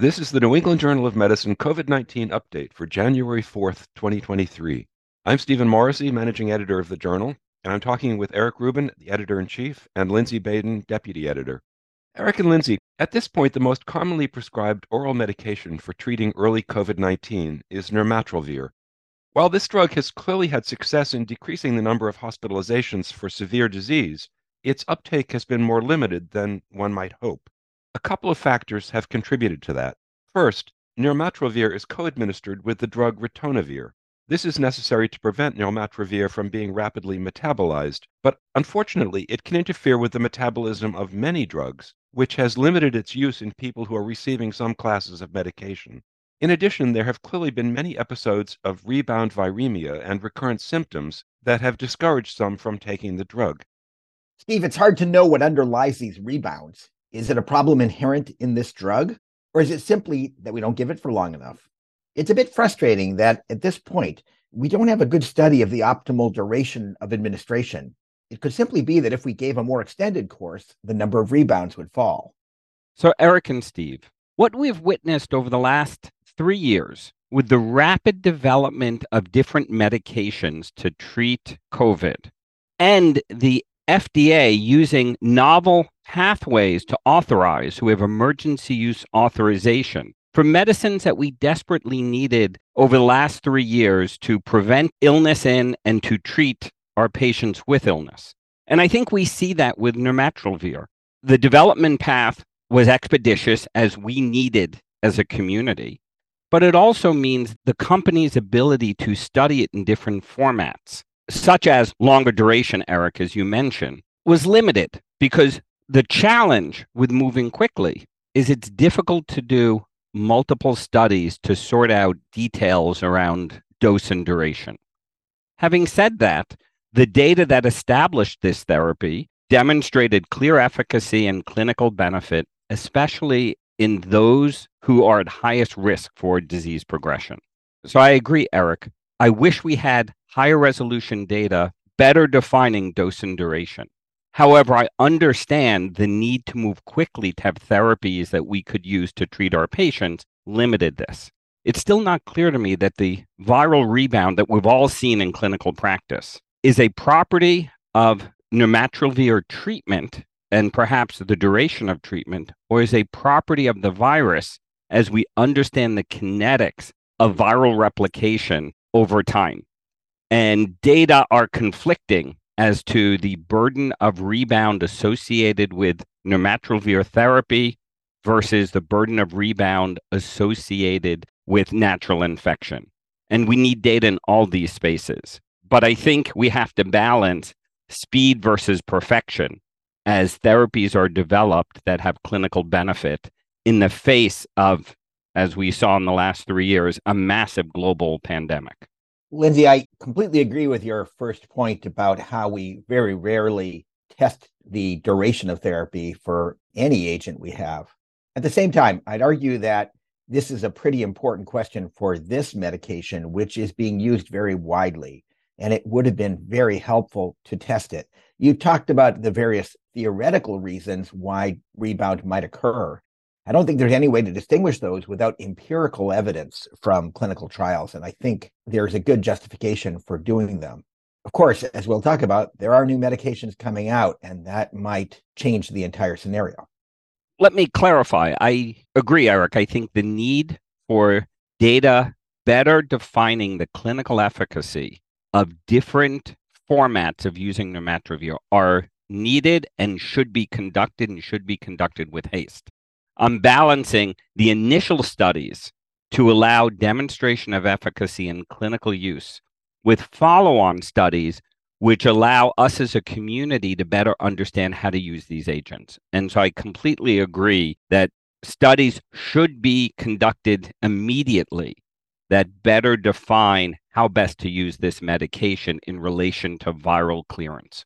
This is the New England Journal of Medicine COVID 19 update for January 4th, 2023. I'm Stephen Morrissey, managing editor of the journal, and I'm talking with Eric Rubin, the editor in chief, and Lindsey Baden, deputy editor. Eric and Lindsey, at this point, the most commonly prescribed oral medication for treating early COVID 19 is nirmatrelvir. While this drug has clearly had success in decreasing the number of hospitalizations for severe disease, its uptake has been more limited than one might hope. A couple of factors have contributed to that. First, nirmatrelvir is co-administered with the drug ritonavir. This is necessary to prevent nirmatrelvir from being rapidly metabolized, but unfortunately, it can interfere with the metabolism of many drugs, which has limited its use in people who are receiving some classes of medication. In addition, there have clearly been many episodes of rebound viremia and recurrent symptoms that have discouraged some from taking the drug. Steve, it's hard to know what underlies these rebounds. Is it a problem inherent in this drug, or is it simply that we don't give it for long enough? It's a bit frustrating that at this point, we don't have a good study of the optimal duration of administration. It could simply be that if we gave a more extended course, the number of rebounds would fall. So, Eric and Steve, what we've witnessed over the last three years with the rapid development of different medications to treat COVID and the FDA using novel pathways to authorize who have emergency use authorization for medicines that we desperately needed over the last three years to prevent illness in and to treat our patients with illness. And I think we see that with nirmatrelvir. The development path was expeditious as we needed as a community, but it also means the company's ability to study it in different formats such as longer duration, Eric, as you mentioned, was limited because the challenge with moving quickly is it's difficult to do multiple studies to sort out details around dose and duration. Having said that, the data that established this therapy demonstrated clear efficacy and clinical benefit, especially in those who are at highest risk for disease progression. So I agree, Eric. I wish we had higher resolution data, better defining dose and duration. However, I understand the need to move quickly to have therapies that we could use to treat our patients limited this. It's still not clear to me that the viral rebound that we've all seen in clinical practice is a property of nirmatrelvir treatment and perhaps the duration of treatment, or is a property of the virus as we understand the kinetics of viral replication over time and data are conflicting as to the burden of rebound associated with nirmatrelvir therapy versus the burden of rebound associated with natural infection. And we need data in all these spaces. But I think we have to balance speed versus perfection as therapies are developed that have clinical benefit in the face of, as we saw in the last three years, a massive global pandemic. Lindsey, I completely agree with your first point about how we very rarely test the duration of therapy for any agent we have. At the same time, I'd argue that this is a pretty important question for this medication, which is being used very widely, and it would have been very helpful to test it. You talked about the various theoretical reasons why rebound might occur. I don't think there's any way to distinguish those without empirical evidence from clinical trials. And I think there's a good justification for doing them. Of course, as we'll talk about, there are new medications coming out, and that might change the entire scenario. Let me clarify. I agree, Eric. I think the need for data better defining the clinical efficacy of different formats of using nirmatrelvir are needed and should be conducted and should be conducted with haste. I'm balancing the initial studies to allow demonstration of efficacy in clinical use with follow on studies which allow us as a community to better understand how to use these agents. And so I completely agree that studies should be conducted immediately that better define how best to use this medication in relation to viral clearance.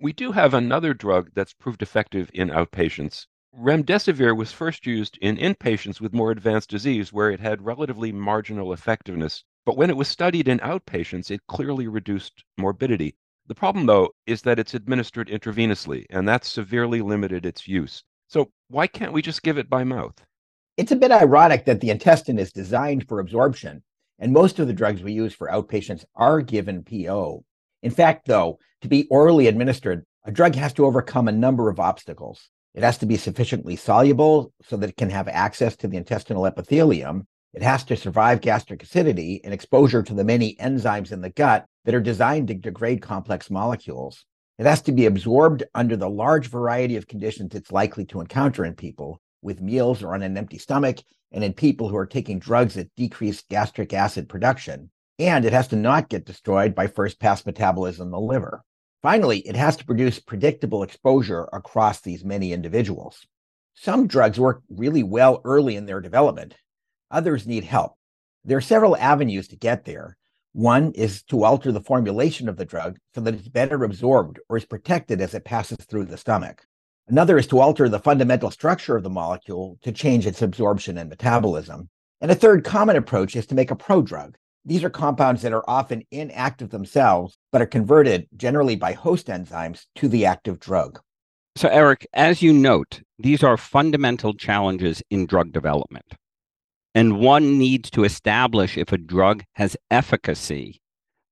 We do have another drug that's proved effective in outpatients Remdesivir was first used in inpatients with more advanced disease where it had relatively marginal effectiveness. But when it was studied in outpatients, it clearly reduced morbidity. The problem, though, is that it's administered intravenously, and that severely limited its use. So why can't we just give it by mouth? It's a bit ironic that the intestine is designed for absorption, and most of the drugs we use for outpatients are given PO. In fact, though, to be orally administered, a drug has to overcome a number of obstacles. It has to be sufficiently soluble so that it can have access to the intestinal epithelium. It has to survive gastric acidity and exposure to the many enzymes in the gut that are designed to degrade complex molecules. It has to be absorbed under the large variety of conditions it's likely to encounter in people with meals or on an empty stomach, and in people who are taking drugs that decrease gastric acid production. And it has to not get destroyed by first pass metabolism in the liver. Finally, it has to produce predictable exposure across these many individuals. Some drugs work really well early in their development, others need help. There are several avenues to get there. One is to alter the formulation of the drug so that it's better absorbed or is protected as it passes through the stomach. Another is to alter the fundamental structure of the molecule to change its absorption and metabolism. And a third common approach is to make a prodrug. These are compounds that are often inactive themselves, but are converted generally by host enzymes to the active drug. So, Eric, as you note, these are fundamental challenges in drug development. And one needs to establish if a drug has efficacy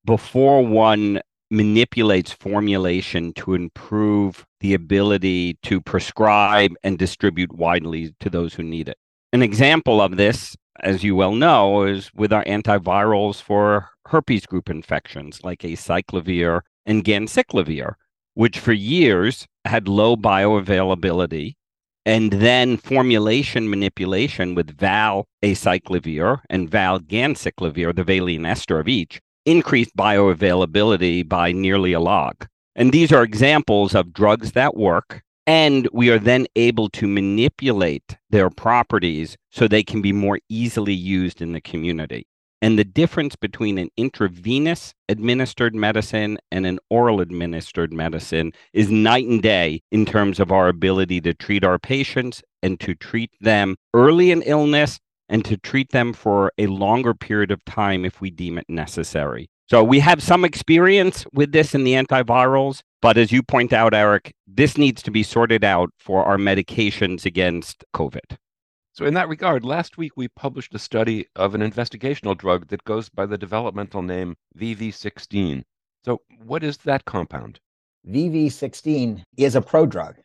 before one manipulates formulation to improve the ability to prescribe and distribute widely to those who need it. An example of this, as you well know, is with our antivirals for herpes group infections like acyclovir and ganciclovir, which for years had low bioavailability. And then formulation manipulation with val acyclovir and val ganciclovir, the valine ester of each, increased bioavailability by nearly a log. And these are examples of drugs that work. And we are then able to manipulate their properties so they can be more easily used in the community. And the difference between an intravenous administered medicine and an oral administered medicine is night and day in terms of our ability to treat our patients and to treat them early in illness and to treat them for a longer period of time if we deem it necessary. So we have some experience with this in the antivirals, but as you point out, Eric, this needs to be sorted out for our medications against COVID. So, in that regard, last week we published a study of an investigational drug that goes by the developmental name VV16. So, what is that compound? VV16 is a prodrug,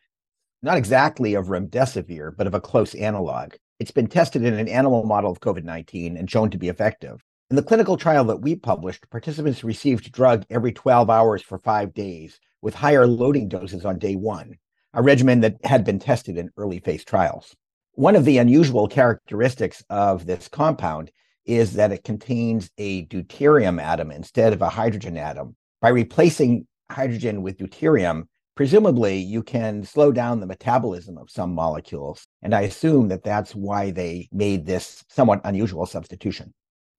not exactly of remdesivir, but of a close analog. It's been tested in an animal model of COVID 19 and shown to be effective. In the clinical trial that we published, participants received drug every 12 hours for five days with higher loading doses on day one, a regimen that had been tested in early phase trials. One of the unusual characteristics of this compound is that it contains a deuterium atom instead of a hydrogen atom. By replacing hydrogen with deuterium, presumably you can slow down the metabolism of some molecules. And I assume that that's why they made this somewhat unusual substitution.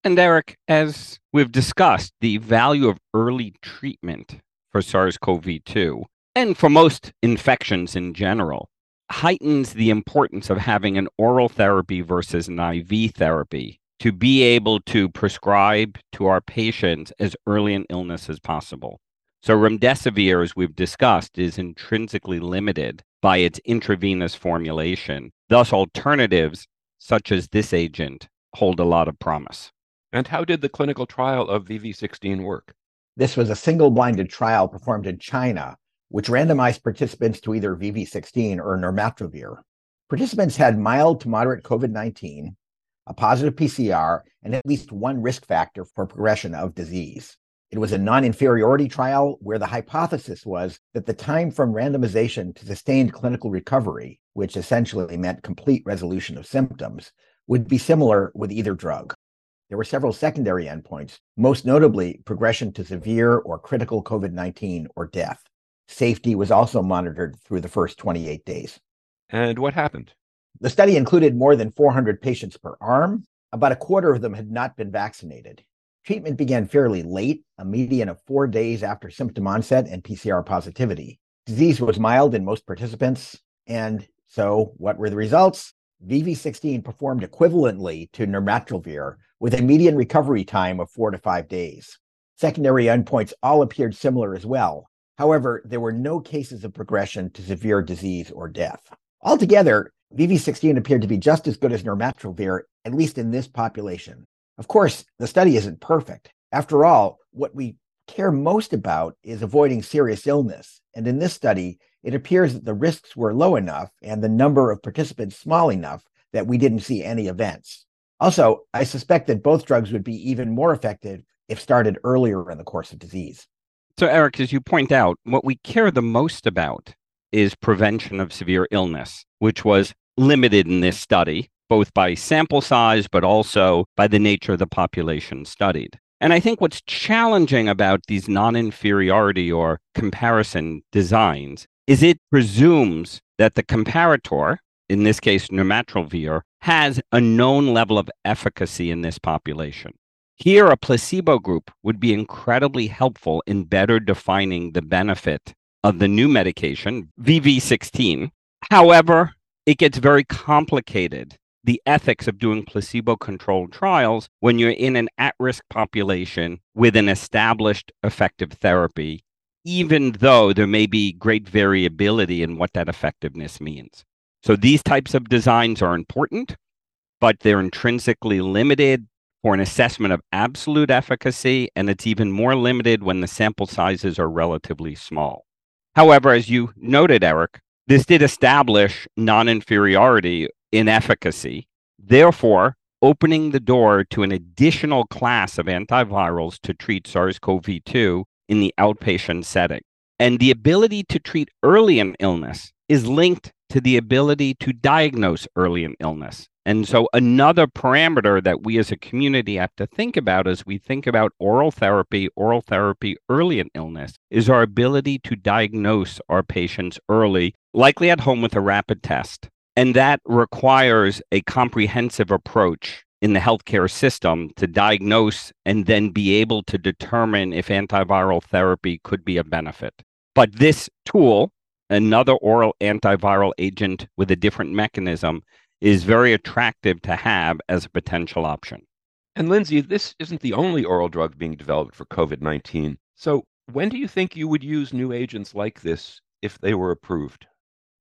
And Eric, as we've discussed, the value of early treatment for SARS CoV 2 and for most infections in general heightens the importance of having an oral therapy versus an IV therapy to be able to prescribe to our patients as early in illness as possible. So remdesivir, as we've discussed, is intrinsically limited by its intravenous formulation. Thus, alternatives such as this agent hold a lot of promise. And how did the clinical trial of VV16 work? This was a single blinded trial performed in China, which randomized participants to either VV16 or nirmatrelvir. Participants had mild to moderate COVID 19, a positive PCR, and at least one risk factor for progression of disease. It was a non inferiority trial where the hypothesis was that the time from randomization to sustained clinical recovery, which essentially meant complete resolution of symptoms, would be similar with either drug. There were several secondary endpoints, most notably progression to severe or critical COVID 19 or death. Safety was also monitored through the first 28 days. And what happened? The study included more than 400 patients per arm. About a quarter of them had not been vaccinated. Treatment began fairly late, a median of four days after symptom onset and PCR positivity. Disease was mild in most participants. And so, what were the results? VV16 performed equivalently to nirmatrelvir with a median recovery time of four to five days. Secondary endpoints all appeared similar as well. However, there were no cases of progression to severe disease or death. Altogether, VV16 appeared to be just as good as nirmatrelvir, at least in this population. Of course, the study isn't perfect. After all, what we care most about is avoiding serious illness. And in this study, it appears that the risks were low enough and the number of participants small enough that we didn't see any events. Also, I suspect that both drugs would be even more effective if started earlier in the course of disease. So, Eric, as you point out, what we care the most about is prevention of severe illness, which was limited in this study, both by sample size, but also by the nature of the population studied. And I think what's challenging about these non inferiority or comparison designs is it presumes that the comparator, in this case, nirmatrelvir, has a known level of efficacy in this population. Here, a placebo group would be incredibly helpful in better defining the benefit of the new medication, VV16. However, it gets very complicated the ethics of doing placebo controlled trials when you're in an at risk population with an established effective therapy, even though there may be great variability in what that effectiveness means. So these types of designs are important, but they're intrinsically limited for an assessment of absolute efficacy, and it's even more limited when the sample sizes are relatively small. However, as you noted, Eric, this did establish non inferiority in efficacy, therefore, opening the door to an additional class of antivirals to treat SARS CoV 2 in the outpatient setting. And the ability to treat early in illness is linked to the ability to diagnose early in illness. And so, another parameter that we as a community have to think about as we think about oral therapy, oral therapy early in illness, is our ability to diagnose our patients early, likely at home with a rapid test. And that requires a comprehensive approach in the healthcare system to diagnose and then be able to determine if antiviral therapy could be a benefit. But this tool, another oral antiviral agent with a different mechanism, is very attractive to have as a potential option. And Lindsey, this isn't the only oral drug being developed for COVID 19. So, when do you think you would use new agents like this if they were approved?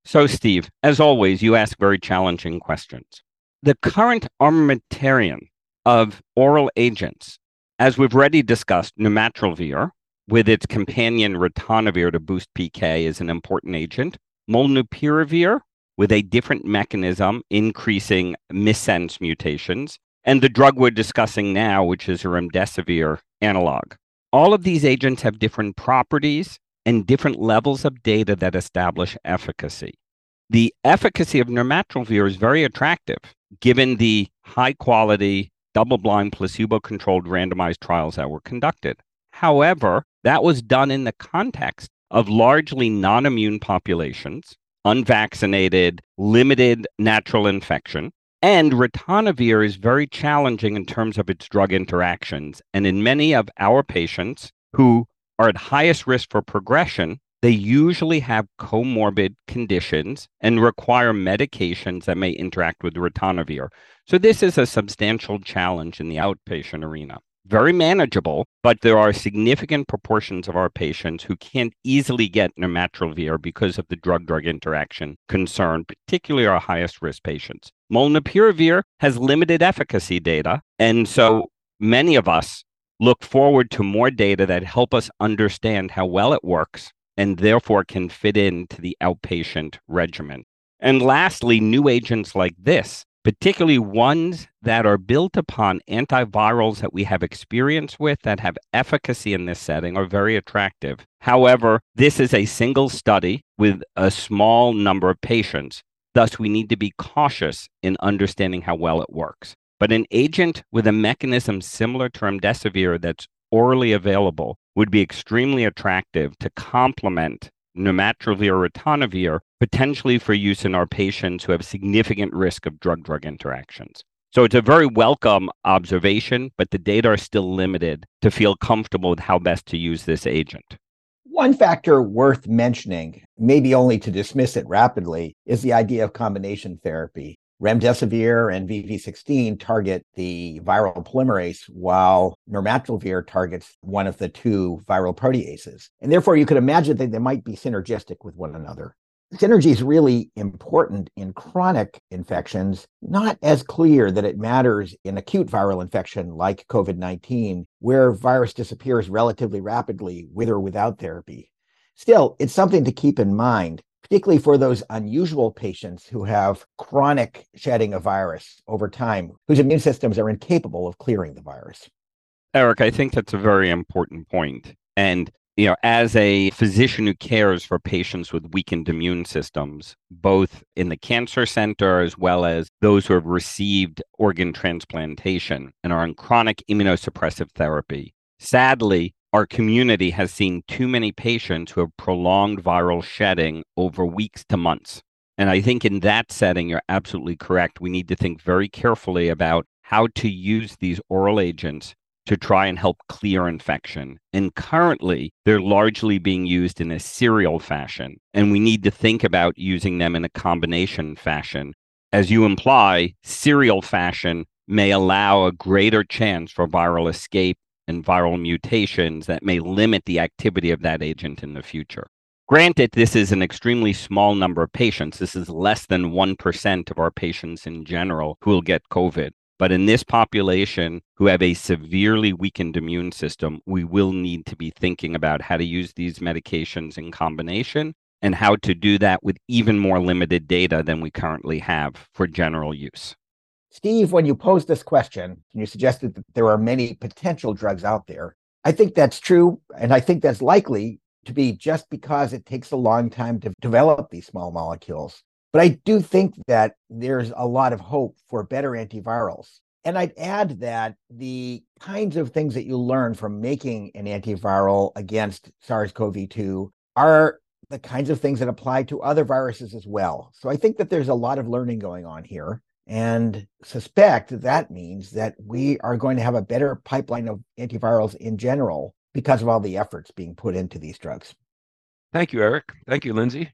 So, Steve, as always, you ask very challenging questions. The current armamentarium of oral agents, as we've already discussed, nirmatrelvir, with its companion ritonavir to boost PK, is an important agent. Molnupiravir, with a different mechanism, increasing missense mutations, and the drug we're discussing now, which is a remdesivir analog. All of these agents have different properties and different levels of data that establish efficacy. The efficacy of nirmatrelvir is very attractive given the high quality, double blind, placebo controlled randomized trials that were conducted. However, that was done in the context of largely non immune populations, unvaccinated, limited natural infection. And ritonavir is very challenging in terms of its drug interactions. And in many of our patients who are at highest risk for progression, they usually have comorbid conditions and require medications that may interact with ritonavir. So this is a substantial challenge in the outpatient arena. Very manageable, but there are significant proportions of our patients who can't easily get nirmatrelvir because of the drug-drug interaction concern, particularly our highest risk patients. Molnupiravir has limited efficacy data, and so many of us look forward to more data that help us understand how well it works and therefore can fit into the outpatient regimen. And lastly, new agents like this, particularly ones that are built upon antivirals that we have experience with that have efficacy in this setting, are very attractive. However, this is a single study with a small number of patients. Thus, we need to be cautious in understanding how well it works. But an agent with a mechanism similar to remdesivir that's orally available would be extremely attractive to complement nirmatrelvir ritonavir, potentially for use in our patients who have significant risk of drug-drug interactions. So it's a very welcome observation, but the data are still limited to feel comfortable with how best to use this agent. One factor worth mentioning, maybe only to dismiss it rapidly, is the idea of combination therapy. Remdesivir and VV16 target the viral polymerase, while nirmatrelvir targets one of the two viral proteases. And therefore, you could imagine that they might be synergistic with one another. synergy is really important in chronic infections, not as clear that it matters in acute viral infection like COVID 19, where virus disappears relatively rapidly with or without therapy. Still, it's something to keep in mind, particularly for those unusual patients who have chronic shedding of virus over time, whose immune systems are incapable of clearing the virus. Eric, I think that's a very important point. And you know, as a physician who cares for patients with weakened immune systems, both in the cancer center as well as those who have received organ transplantation and are on chronic immunosuppressive therapy, sadly, our community has seen too many patients who have prolonged viral shedding over weeks to months. And I think in that setting, you're absolutely correct. We need to think very carefully about how to use these oral agents to try and help clear infection. And currently, they're largely being used in a serial fashion. And we need to think about using them in a combination fashion. As you imply, serial fashion may allow a greater chance for viral escape and viral mutations that may limit the activity of that agent in the future. Granted, this is an extremely small number of patients. This is less than 1% of our patients in general who will get COVID. But in this population who have a severely weakened immune system, we will need to be thinking about how to use these medications in combination and how to do that with even more limited data than we currently have for general use. Steve, when you posed this question, and you suggested that there are many potential drugs out there. I think that's true. And I think that's likely to be just because it takes a long time to develop these small molecules. But I do think that there's a lot of hope for better antivirals. And I'd add that the kinds of things that you learn from making an antiviral against SARS CoV 2 are the kinds of things that apply to other viruses as well. So I think that there's a lot of learning going on here and suspect that means that we are going to have a better pipeline of antivirals in general because of all the efforts being put into these drugs. Thank you, Eric. Thank you, Lindsey.